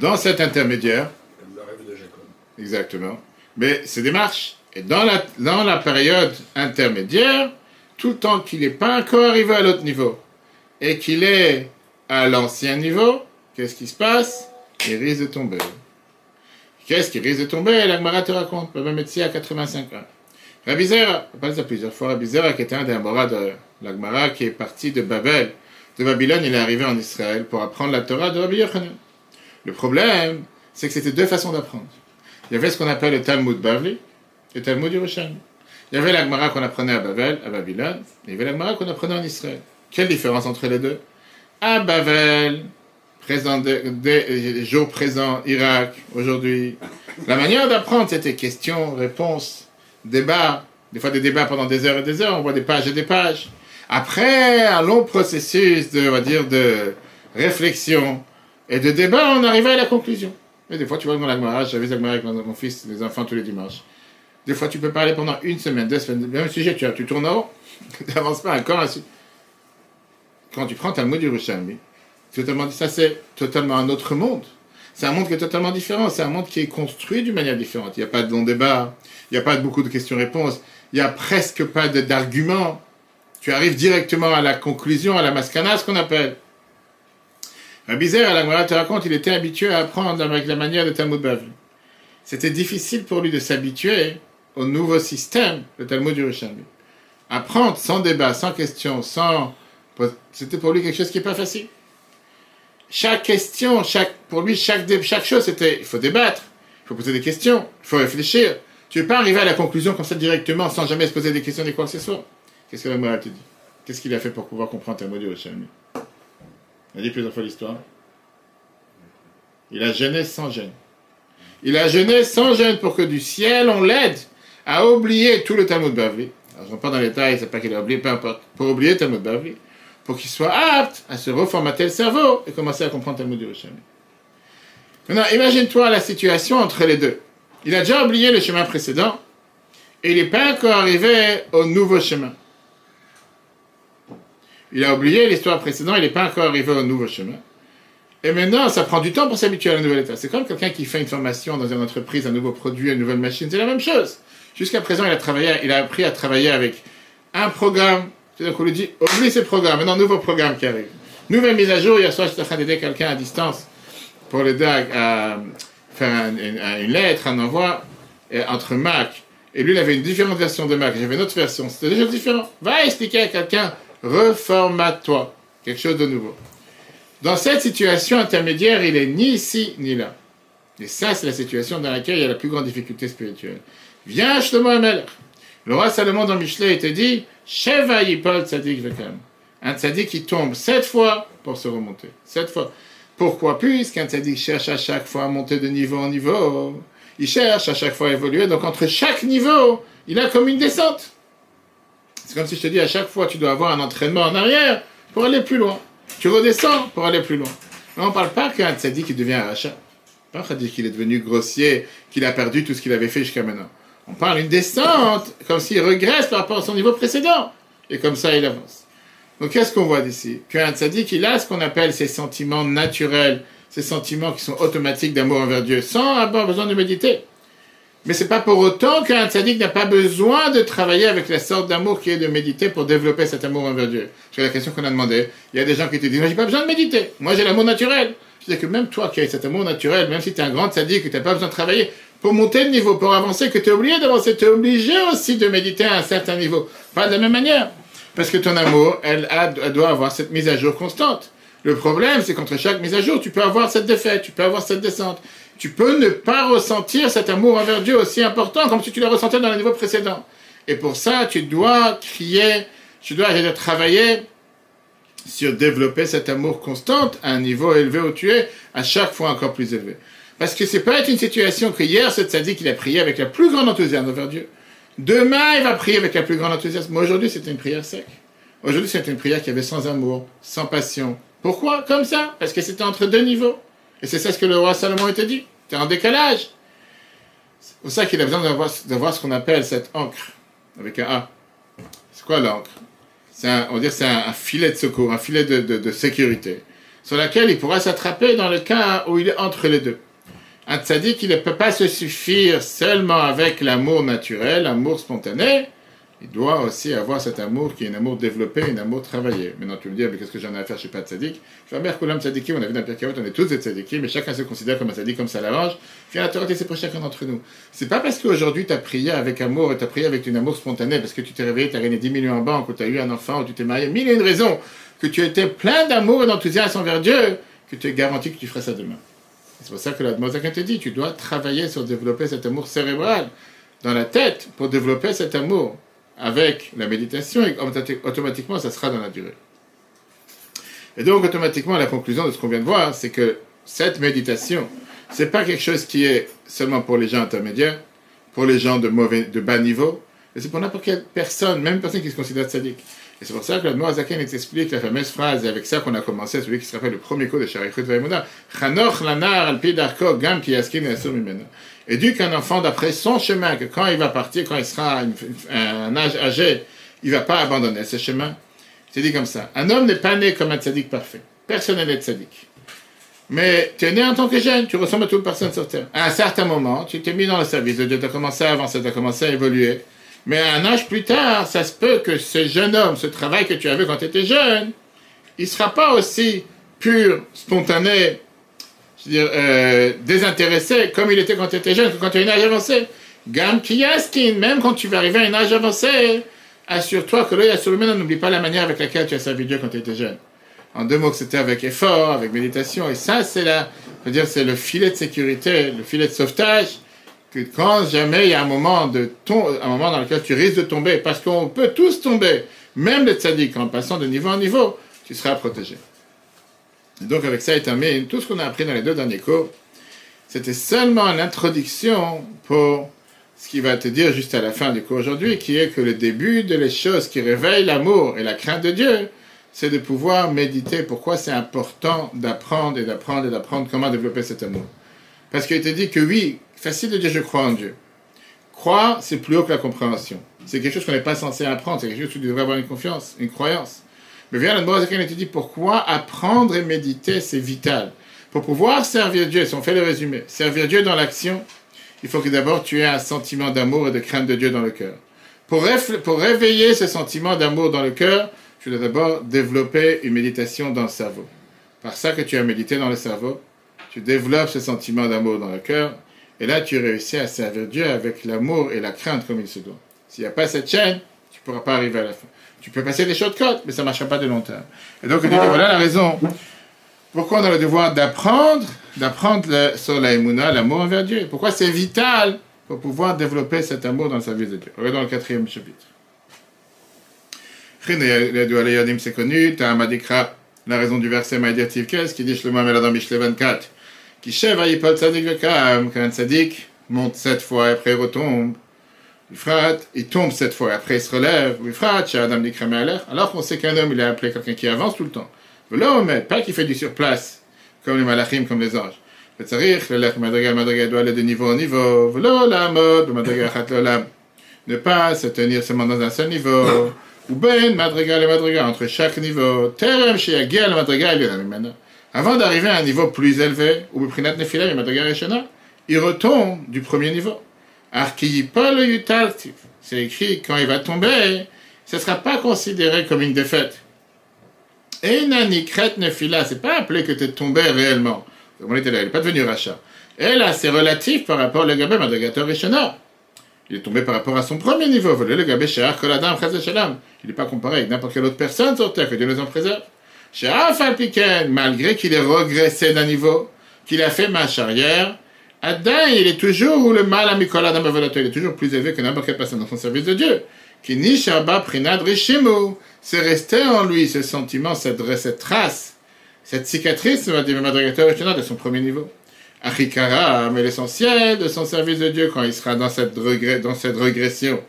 Dans cet intermédiaire. Comme le rêve de Jacob. Exactement. Mais c'est des marches. Et dans la, dans la période intermédiaire, tout le temps qu'il n'est pas encore arrivé à l'autre niveau et qu'il est à l'ancien niveau, qu'est-ce qui se passe? Il risque de tomber. Qu'est-ce qui risque de tomber? La te raconte, Baba Metsi à 85 ans. Rabbi Zera, on parle ça plusieurs fois, Rabbi Zera qui était un des Amora de l'Agmara qui est parti de Babel, de Babylone, il est arrivé en Israël pour apprendre la Torah de Rabbi Yochanan. Le problème, c'est que c'était deux façons d'apprendre. Il y avait ce qu'on appelle le Talmud Bavli et le Talmud Yerushalmi. Il y avait l'Agmara qu'on apprenait à Babel, à Babylone, et il y avait l'Agmara qu'on apprenait en Israël. Quelle différence entre les deux? À Babel, présent des jours Irak, aujourd'hui, la manière d'apprendre, c'était questions, réponses, débats, des fois des débats pendant des heures et des heures, on voit des pages et des pages. Après un long processus de, on va dire, de réflexion et de débat, on arrivait à la conclusion. Et des fois, tu vois, dans la j'avais la avec mon fils, les enfants tous les dimanches. Des fois, tu peux parler pendant une semaine, deux semaines, même sujet, tu, tournes en haut, tu n'avances pas encore ainsi. Quand tu prends ta mot du Yerushalmi, totalement, ça c'est totalement un autre monde. C'est un monde qui est totalement différent, c'est un monde qui est construit d'une manière différente. Il n'y a pas de long débat, il n'y a pas beaucoup de questions-réponses, il n'y a presque pas d'arguments. Tu arrives directement à la conclusion, à la mascana, ce qu'on appelle. Rabbi Zer, à la te raconte, il était habitué à apprendre avec la manière de Talmud Bavli. C'était difficile pour lui de s'habituer au nouveau système, le Talmud Yerushalmi. Apprendre sans débat, sans question, sans... C'était pour lui quelque chose qui n'est pas facile. Chaque question, chaque, pour lui, chaque, chaque chose, c'était, il faut débattre, il faut poser des questions, il faut réfléchir. Tu ne veux pas arriver à la conclusion comme ça directement, sans jamais se poser des questions ni quoi que ce soit. Qu'est-ce que la morale te dit? Qu'est-ce qu'il a fait pour pouvoir comprendre Talmud Yerushalmi? Il a dit plusieurs fois l'histoire. Il a jeûné sans gêne. Il a jeûné sans gêne pour que du ciel on l'aide à oublier tout le Talmud Bavli. Alors, je ne pas dans les détails, c'est pas qu'il a oublié, peu importe. Pour oublier le Talmud Bavli. Pour qu'il soit apte à se reformater le cerveau et commencer à comprendre Talmud Yerushalmi. Maintenant, imagine-toi la situation entre les deux. Il a déjà oublié le chemin précédent et il n'est pas encore arrivé au nouveau chemin. Il a oublié l'histoire précédente, il n'est pas encore arrivé au nouveau chemin. Et maintenant, ça prend du temps pour s'habituer à la nouvelle état. C'est comme quelqu'un qui fait une formation dans une entreprise, un nouveau produit, une nouvelle machine, c'est la même chose. Jusqu'à présent, il a travaillé, il a appris à travailler avec un programme. C'est-à-dire qu'on lui dit, oublie ce programme, maintenant, nouveau programme qui arrive. Nouvelle mise à jour, hier soir, j'étais en train d'aider quelqu'un à distance pour l'aider à, faire une, lettre, un envoi entre Mac. Et lui, il avait une différente version de Mac, j'avais une autre version. C'était déjà différent. Va expliquer à quelqu'un reformate-toi. Quelque chose de nouveau. Dans cette situation intermédiaire, il est ni ici ni là. Et ça, c'est la situation dans laquelle il y a la plus grande difficulté spirituelle. Viens, Shlomo Amelech. Le roi Salomon dans Michelet était dit Sheva Yipol Tzadik Vekam. Un tzadik qui tombe sept fois pour se remonter. Sept fois. Pourquoi? Puisqu'un tzadik cherche à chaque fois à monter de niveau en niveau. Il cherche à chaque fois à évoluer. Donc entre chaque niveau, il a comme une descente. C'est comme si je te dis à chaque fois tu dois avoir un entraînement en arrière pour aller plus loin. Tu redescends pour aller plus loin. Mais on ne parle pas qu'un tzaddik qui devient un rachat. Pas un qu'il est devenu grossier, qu'il a perdu tout ce qu'il avait fait jusqu'à maintenant. On parle d'une descente, comme s'il regresse par rapport à son niveau précédent. Et comme ça, il avance. Donc qu'est-ce qu'on voit d'ici? Qu'un tzaddik, il a ce qu'on appelle ses sentiments naturels, ces sentiments qui sont automatiques d'amour envers Dieu, sans avoir besoin de méditer. Mais c'est pas pour autant qu'un tzaddik n'a pas besoin de travailler avec la sorte d'amour qui est de méditer pour développer cet amour envers Dieu. C'est la question qu'on a demandé. Il y a des gens qui te disent, moi j'ai pas besoin de méditer. Moi j'ai l'amour naturel. Je dis que même toi qui as cet amour naturel, même si tu es un grand tzaddik, que tu n'as pas besoin de travailler pour monter de niveau, pour avancer, que tu es obligé d'avancer, tu es obligé aussi de méditer à un certain niveau. Pas de la même manière. Parce que ton amour, elle, elle doit avoir cette mise à jour constante. Le problème, c'est qu'entre chaque mise à jour, tu peux avoir cette défaite, tu peux avoir cette descente tu peux ne pas ressentir cet amour envers Dieu aussi important comme si tu le ressentais dans le niveau précédent. Et pour ça, tu dois crier, tu dois travailler sur développer cet amour constant à un niveau élevé où tu es, à chaque fois encore plus élevé. Parce que c'est pas être une situation que hier, ce dit qu'il a prié avec la plus grande enthousiasme envers Dieu. Demain, il va prier avec la plus grande enthousiasme. Mais aujourd'hui, c'était une prière sec. Aujourd'hui, c'était une prière qui avait sans amour, sans passion. Pourquoi? Comme ça? Parce que c'était entre deux niveaux. Et c'est ça ce que le roi Salomon était dit. C'est un décalage. C'est pour ça qu'il a besoin d'avoir, ce qu'on appelle cette encre, avec un A. C'est quoi l'encre? On va dire c'est un, filet de secours, un filet de, sécurité, sur laquelle il pourra s'attraper dans le cas où il est entre les deux. Un tzaddik, il ne peut pas se suffire seulement avec l'amour naturel, l'amour spontané. Il doit aussi avoir cet amour qui est un amour développé, un amour travaillé. Maintenant, tu me dis, mais qu'est-ce que j'en ai à faire, je suis pas sadique. Je vais dire, Koulam tzadiki, on a vu dans Pirkei on est tous des tzadiki, mais chacun se considère comme un sadique, comme ça l'arrange. Puis la Torah, c'est pour chacun d'entre nous. C'est pas parce qu'aujourd'hui tu as prié avec amour et tu as prié avec une amour spontané, parce que tu t'es réveillé, tu as gagné 10 millions en banque, ou tu as eu un enfant, ou tu t'es marié, mille et une raisons, que tu étais plein d'amour et d'enthousiasme envers Dieu, que tu es garanti que tu feras ça demain. C'est pour ça que la Mozart te dit, tu dois travailler sur développer cet amour cérébral dans la tête pour développer cet amour avec la méditation et automatiquement ça sera dans la durée. Et donc automatiquement la conclusion de ce qu'on vient de voir, c'est que cette méditation, c'est pas quelque chose qui est seulement pour les gens intermédiaires, pour les gens de mauvais, de bas niveau, mais c'est pour n'importe quelle personne, même personne qui se considère sadique. Et c'est pour ça que le Moazaken explique la fameuse phrase, et avec ça qu'on a commencé, celui qui se rappelle le premier cours de Sharichut Vaimuna, Chanoch lanar al darko gam ki yaskin Éduque un enfant d'après son chemin, que quand il va partir, quand il sera un âge âgé, il ne va pas abandonner ce chemin. C'est dit comme ça. Un homme n'est pas né comme un tzaddik parfait. Personne n'est tzaddik. Mais tu es né en tant que jeune, tu ressembles à toute personne sur terre. À un certain moment, tu t'es mis dans le service de Dieu, tu commencé à avancer, tu commencé à évoluer. Mais à un âge plus tard, ça se peut que ce jeune homme, ce travail que tu avais quand tu étais jeune, il ne sera pas aussi pur, spontané, je veux dire, euh, désintéressé comme il était quand tu étais jeune, quand tu as une âge avancé. Gam Kiyaskin, même quand tu vas arriver à un âge avancé, assure-toi que l'œil le n'oublie pas la manière avec laquelle tu as servi Dieu quand tu étais jeune. En deux mots, c'était avec effort, avec méditation. Et ça, c'est la, je veux dire, c'est le filet de sécurité, le filet de sauvetage, que quand jamais il y a un moment de un moment dans lequel tu risques de tomber, parce qu'on peut tous tomber, même les tzaddik, en passant de niveau en niveau, tu seras protégé. Donc avec ça est terminé tout ce qu'on a appris dans les deux derniers cours. C'était seulement l'introduction pour ce qui va te dire juste à la fin du cours aujourd'hui, qui est que le début de les choses qui réveillent l'amour et la crainte de Dieu, c'est de pouvoir méditer pourquoi c'est important d'apprendre et d'apprendre et d'apprendre comment développer cet amour. Parce qu'il était dit que oui, facile de dire je crois en Dieu. Croire, c'est plus haut que la compréhension. C'est quelque chose qu'on n'est pas censé apprendre, c'est quelque chose où tu devrais avoir une confiance, une croyance. Mais viens, la il était dit pourquoi apprendre et méditer, c'est vital. Pour pouvoir servir Dieu, si on fait le résumé, servir Dieu dans l'action, il faut que d'abord tu aies un sentiment d'amour et de crainte de Dieu dans le cœur. Pour réveiller ce sentiment d'amour dans le cœur, tu dois d'abord développer une méditation dans le cerveau. Par ça que tu as médité dans le cerveau, tu développes ce sentiment d'amour dans le cœur, et là tu réussis à servir Dieu avec l'amour et la crainte comme il se doit. S'il n'y a pas cette chaîne, tu ne pourras pas arriver à la fin. Tu peux passer des shortcuts, mais ça ne marchera pas de long terme. Et donc, voilà la raison pourquoi on a le devoir d'apprendre, d'apprendre sur la l'amour envers Dieu? Pourquoi c'est vital pour pouvoir développer cet amour dans le service de Dieu? Regardons le quatrième chapitre. C'est connu, la raison du verset Maïdir qu'est-ce qui dit Shlomo Mishle 24, qui chève à Yipol Tzadik quand un Tzadik monte sept fois et après retombe. Il tombe cette fois, après il se relève, alors qu'on sait qu'un homme, il est appelé quelqu'un qui avance tout le temps. L'homme, pas qui fait du surplace, comme les malachim, comme les anges. doit aller de niveau en niveau, ne pas se tenir seulement dans un seul niveau, ou madrigal et madrigal, entre chaque niveau, terem, chez le madrigal, avant d'arriver à un niveau plus élevé, ou prinat nefila, il retombe du premier niveau. C'est écrit, quand il va tomber, ce ne sera pas considéré comme une défaite. Et Nani Nefila, c'est pas appelé que tu es tombé réellement. On était là, il n'est pas devenu rachat. Et là, c'est relatif par rapport au Gabé Madagator Rishona. Il est tombé par rapport à son premier niveau. Le Gabé Shear Koladam. Il n'est pas comparé avec n'importe quelle autre personne sur terre, que Dieu nous en préserve. Shear Falpiken, malgré qu'il ait regressé d'un niveau, qu'il a fait marche arrière, Adam, il est toujours le mal à Mikola il est toujours plus élevé que n'importe quelle personne dans son service de Dieu. Qui Nishaba Prinad Rishimu. C'est resté en lui ce sentiment, cette, trace, cette cicatrice, va dire de son premier niveau. Achikara, mais l'essentiel de son service de Dieu quand il sera dans cette, dans cette régression,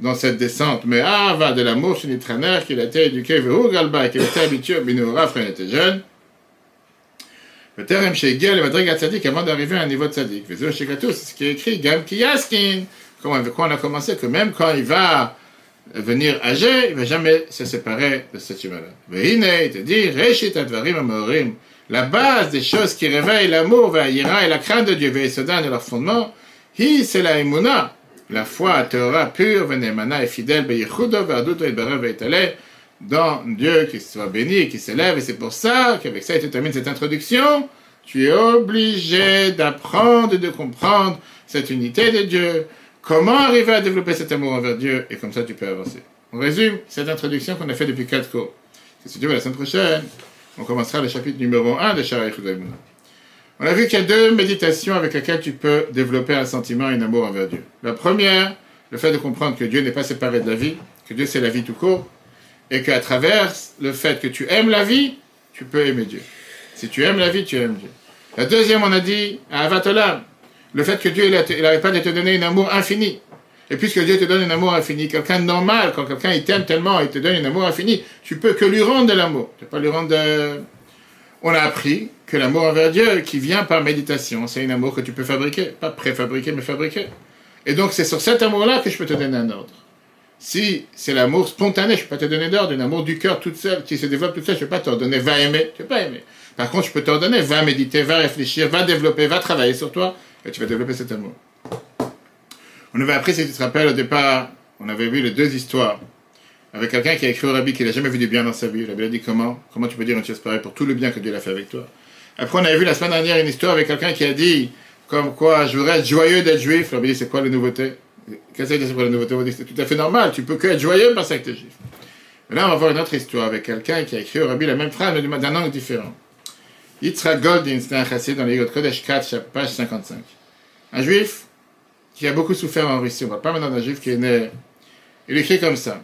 dans cette descente. Mais ah, va de l'amour chez traîner qu'il a été éduqué, Galba, qu'il était habitué, Binoura, frère, il était jeune. Le terme chez Gel et Madrigat Tzadik avant d'arriver à un niveau de Tzadik. C'est ce qui est écrit, Gam Kiyaskin. Comme avec quoi on a commencé, que même quand il va venir âgé, il ne va jamais se séparer de cet humain-là. il te dit. La base des choses qui réveillent l'amour, Ira et la crainte de Dieu, Ve'esodan et leur fondement, hi, c'est la imuna. La foi à Torah pure, venemana et fidèle, beyichudo, verduto et berev et dans Dieu qui soit béni et qui s'élève. Et c'est pour ça qu'avec ça, il te termine cette introduction. Tu es obligé d'apprendre et de comprendre cette unité de Dieu. Comment arriver à développer cet amour envers Dieu et comme ça tu peux avancer. On résume cette introduction qu'on a fait depuis quatre cours. Si Dieu veut, la semaine prochaine, on commencera le chapitre numéro 1 de Shara On a vu qu'il y a deux méditations avec lesquelles tu peux développer un sentiment et un amour envers Dieu. La première, le fait de comprendre que Dieu n'est pas séparé de la vie, que Dieu c'est la vie tout court, et qu'à travers le fait que tu aimes la vie, tu peux aimer Dieu. Si tu aimes la vie, tu aimes Dieu. La deuxième, on a dit, à Avatolam, le fait que Dieu n'arrête pas de te donner un amour infini. Et puisque Dieu te donne un amour infini, quelqu'un de normal, quand quelqu'un il t'aime tellement et te donne un amour infini, tu peux que lui rendre de l'amour. Tu peux pas lui rendre. On a appris que l'amour envers Dieu, qui vient par méditation, c'est un amour que tu peux fabriquer. Pas préfabriquer, mais fabriquer. Et donc c'est sur cet amour-là que je peux te donner un ordre. Si c'est l'amour spontané, je peux pas te donner d'ordre, un amour du cœur toute seule, qui se développe toute seule, je ne peux pas t'ordonner, va aimer, tu peux pas aimer. Par contre, je peux t'ordonner, va méditer, va réfléchir, va développer, va travailler sur toi, et tu vas développer cet amour. On avait appris, si tu te rappelles, au départ, on avait vu les deux histoires. Avec quelqu'un qui a écrit au rabbi qu'il n'a jamais vu du bien dans sa vie. Le rabbi a dit comment Comment tu peux dire une chose pareille pour tout le bien que Dieu a fait avec toi? Après, on avait vu la semaine dernière une histoire avec quelqu'un qui a dit comme quoi je voudrais être joyeux d'être juif. Le rabbi dit c'est quoi la nouveauté? Qu'est-ce que c'est pour la nouveauté? On dit c'est tout à fait normal. Tu peux que être joyeux parce que tu es juif. Mais là, on va voir une autre histoire avec quelqu'un qui a écrit au rabbi la même phrase mais d'un angle différent. Yitzhak Goldin, c'est un chassid dans les Kodesh 4, page 55. Un juif qui a beaucoup souffert en Russie. On ne parle pas maintenant d'un juif qui est né. Il écrit comme ça.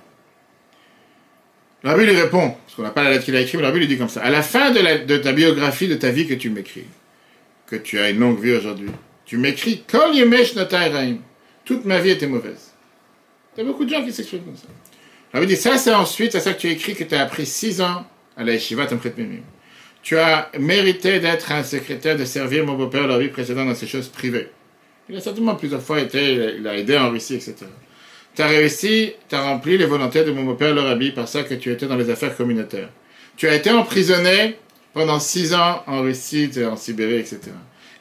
Le rabbi lui répond, parce qu'on n'a pas la lettre qu'il a écrite, le rabbi lui dit comme ça. À la fin de, ta biographie, de ta vie que tu m'écris, que tu as une longue vie aujourd'hui, tu m'écris Kol Toute ma vie était mauvaise. Il y a beaucoup de gens qui s'expriment comme ça. Le rabbi dit ça, c'est ensuite, c'est ça que tu as écrit, que tu as appris six ans à la Yeshiva Tamkhet Mimim. Tu as mérité d'être un secrétaire, de servir mon beau-père la vie précédente dans ces choses privées. Il a certainement plusieurs fois été, il a aidé en Russie, etc. Tu as réussi, tu as rempli les volontés de mon beau-père le rabbi par ça que tu étais dans les affaires communautaires. Tu as été emprisonné pendant six ans en Russie, en Sibérie, etc.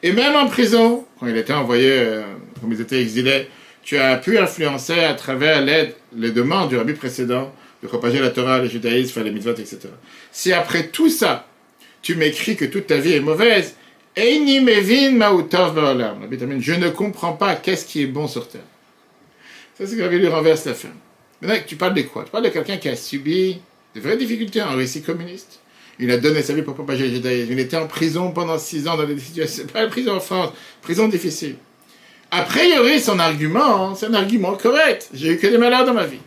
Et même en prison, quand il était envoyé, euh, comme ils étaient exilés, tu as pu influencer à travers l'aide, les demandes du rabbi précédent de propager la Torah, le judaïsme, faire les mitzvot, etc. Si après tout ça, tu m'écris que toute ta vie est mauvaise, je ne comprends pas qu'est-ce qui est bon sur terre. Ça, c'est que lui renverse la fin. Maintenant, tu parles de quoi? Tu parles de quelqu'un qui a subi de vraies difficultés en Russie communiste. Il a donné sa vie pour propager le judaïsme. Il était en prison pendant six ans dans des situations, pas la prison en France, prison difficile. A priori, son argument, c'est un argument correct. J'ai eu que des malheurs dans ma vie.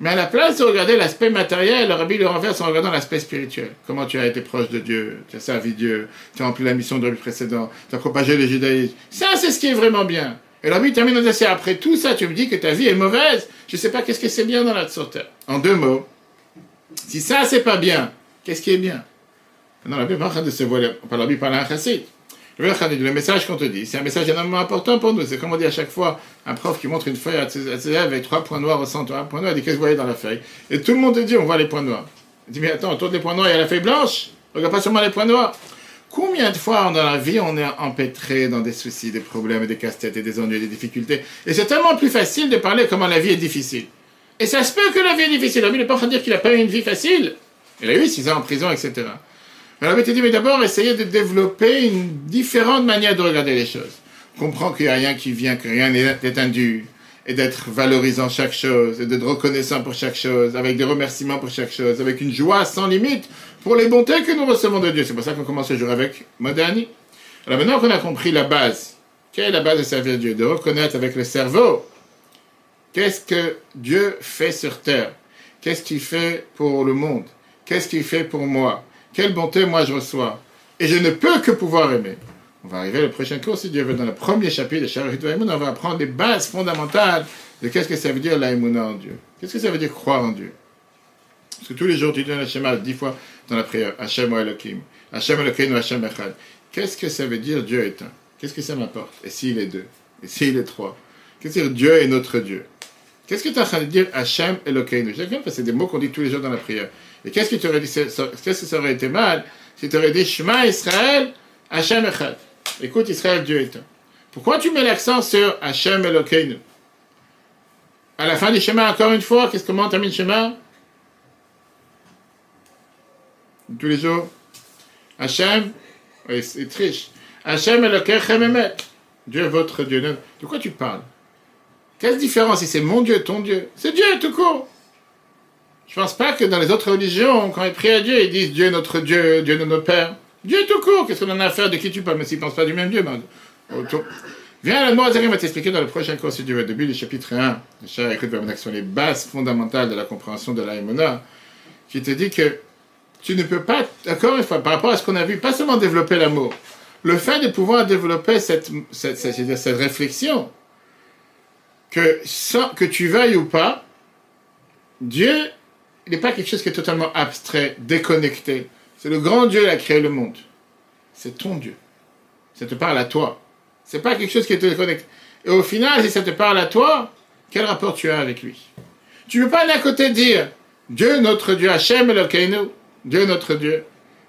Mais à la place de regarder l'aspect matériel, le rabbi le renverse en regardant l'aspect spirituel. Comment tu as été proche de Dieu, tu as servi Dieu, tu as rempli la mission de rabbi précédent, tu as propagé le judaïsme. Ça, c'est ce qui est vraiment bien. Et rabbi termine en disant, après tout ça, tu me dis que ta vie est mauvaise. Je ne sais pas qu'est-ce que c'est bien dans la sorte. En deux mots, si ça, c'est pas bien, qu'est-ce qui est bien? Non, la Bible pas en train de se voiler. On parle par un chassid. Le message qu'on te dit, c'est un message énormément important pour nous. C'est comme on dit à chaque fois, un prof qui montre une feuille à ses élèves avec trois points noirs au centre, un point noir, il dit qu'est-ce que vous voyez dans la feuille? Et tout le monde te dit, on voit les points noirs. Il dit, mais attends, autour des points noirs, il y a la feuille blanche. Regarde pas seulement les points noirs. Combien de fois dans la vie on est empêtré dans des soucis, des problèmes, des casse-têtes et des ennuis, des difficultés? Et c'est tellement plus facile de parler comment la vie est difficile. Et ça se peut que la vie est difficile. il n'est pas en train de dire qu'il n'a pas eu une vie facile. Il a eu six ans en prison, etc. Alors, il dit, mais d'abord, essayez de développer une différente manière de regarder les choses. Comprends qu'il n'y a rien qui vient, que rien n'est indu, et d'être valorisant chaque chose, et d'être reconnaissant pour chaque chose, avec des remerciements pour chaque chose, avec une joie sans limite pour les bontés que nous recevons de Dieu. C'est pour ça qu'on commence ce jour avec Modani. Alors maintenant qu'on a compris la base, quelle est la base de servir Dieu? De reconnaître avec le cerveau qu'est-ce que Dieu fait sur terre, qu'est-ce qu'il fait pour le monde, qu'est-ce qu'il fait pour moi, quelle bonté moi je reçois? Et je ne peux que pouvoir aimer. On va arriver au prochain cours, si Dieu veut, dans le premier chapitre de Sharit on va apprendre les bases fondamentales de qu'est-ce que ça veut dire l'aïmouna en Dieu. Qu'est-ce que ça veut dire croire en Dieu? Parce que tous les jours, tu donnes Hachem dix fois dans la prière, Hachem ou Elohim, Hachem Elohim ou Hachem Echad. Qu'est-ce que ça veut dire Dieu est un? Qu'est-ce que ça m'apporte? Et s'il est deux? Et s'il est trois? Qu'est-ce que Dieu est notre Dieu? Qu'est-ce que tu es en train de dire Hachem Elohim C'est des mots qu'on dit tous les jours dans la prière. Et qu'est-ce qui t'aurait dit, qu'est-ce que ça aurait été mal si tu aurais dit Shema Israël, Hachem Echad. Écoute Israël, Dieu est un. Pourquoi tu mets l'accent sur Hachem Elokeinu? À la fin du chemin, encore une fois, qu'est-ce comment on termine le chemin? Tous les jours. Hachem, oui, c'est triche. Hachem est le Emet. Dieu, votre Dieu. De quoi tu parles? Quelle différence si c'est mon Dieu, ton Dieu? C'est Dieu, tout court. Je pense pas que dans les autres religions, quand ils prient à Dieu, ils disent Dieu notre Dieu, Dieu de nos pères. Dieu tout court, qu'est-ce qu'on en a à faire de qui tu parles, mais s'ils ne pensent pas du même Dieu, ben, autour. Viens, la Moazari va t'expliquer dans le prochain cours, veut, début du chapitre 1, de Cher écoute sur les bases fondamentales de la compréhension de l'aïmona, qui te dit que tu ne peux pas, encore une fois, par rapport à ce qu'on a vu, pas seulement développer l'amour, le fait de pouvoir développer cette, cette, cette, réflexion, que, sans, que tu veuilles ou pas, Dieu il n'est pas quelque chose qui est totalement abstrait, déconnecté. C'est le grand Dieu qui a créé le monde. C'est ton Dieu. Ça te parle à toi. C'est pas quelque chose qui est déconnecté. Et au final, si ça te parle à toi, quel rapport tu as avec lui? Tu ne peux pas d'un côté dire Dieu notre Dieu, Hachem Elokeinu, Dieu notre Dieu.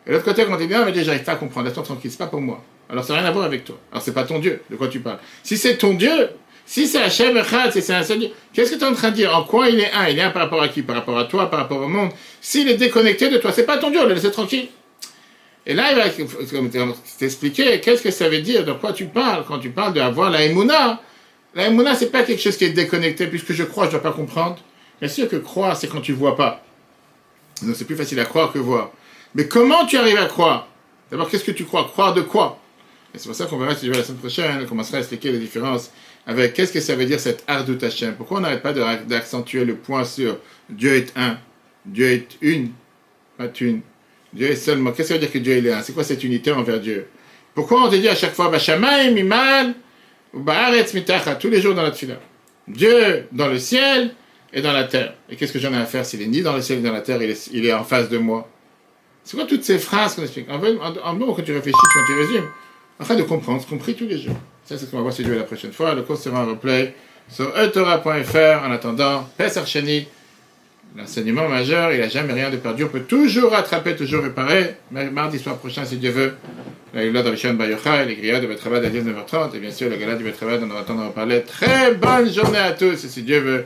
Et l'autre côté, quand tu dis non, mais Dieu, j'arrive pas à comprendre, attends tranquille, c'est pas pour moi. Alors ça n'a rien à voir avec toi. Alors c'est pas ton Dieu, de quoi tu parles? Si c'est ton Dieu, si c'est Hachem Echad, si c'est un seul Dieu, qu'est-ce que tu es en train de dire? En quoi il est un? Il est un par rapport à qui? Par rapport à toi, par rapport au monde. S'il est déconnecté de toi, c'est pas ton Dieu, le laisse tranquille. Et là, il va t'expliquer qu'est-ce que ça veut dire, de quoi tu parles? Quand tu parles d'avoir la Emouna. La Emouna, c'est pas quelque chose qui est déconnecté, puisque je crois, je dois pas comprendre. Bien sûr que croire, c'est quand tu vois pas. Donc c'est plus facile à croire que voir. Mais comment tu arrives à croire? D'abord, qu'est-ce que tu crois? Croire de quoi? Et c'est pour ça qu'on verra, si tu veux, la semaine prochaine, on commencera à expliquer les différences avec qu'est-ce que ça veut dire cette Ardut Hashem Pourquoi on n'arrête pas d'accentuer le point sur Dieu est un, Dieu est une, pas une. Dieu est seulement. Qu'est-ce que ça veut dire que Dieu est un? C'est quoi cette unité envers Dieu? Pourquoi on te dit à chaque fois Bashamaim, Mimal, Baaretz, Mitacha, tous les jours dans la tefila? Dieu dans le ciel et dans la terre. Et qu'est-ce que j'en ai à faire s'il est ni dans le ciel ni dans la terre, il est, en face de moi? C'est quoi toutes ces phrases qu'on explique? En fait, en, en, quand tu réfléchis, quand tu résumes, en train de comprendre, compris tous les jours. Ça, c'est ce qu'on va voir si Dieu la prochaine fois. Le cours sera en replay sur etora.fr. En attendant, Pesach Sheni, l'enseignement majeur, il n'a jamais rien de perdu. On peut toujours rattraper, toujours réparer. Mardi soir prochain, si Dieu veut, la Gala de Bayocha, les grillades de Betravad à 19h30. Et bien sûr, la Gala du Betravad, on aura temps d'en reparler. Très bonne journée à tous. Et si Dieu veut,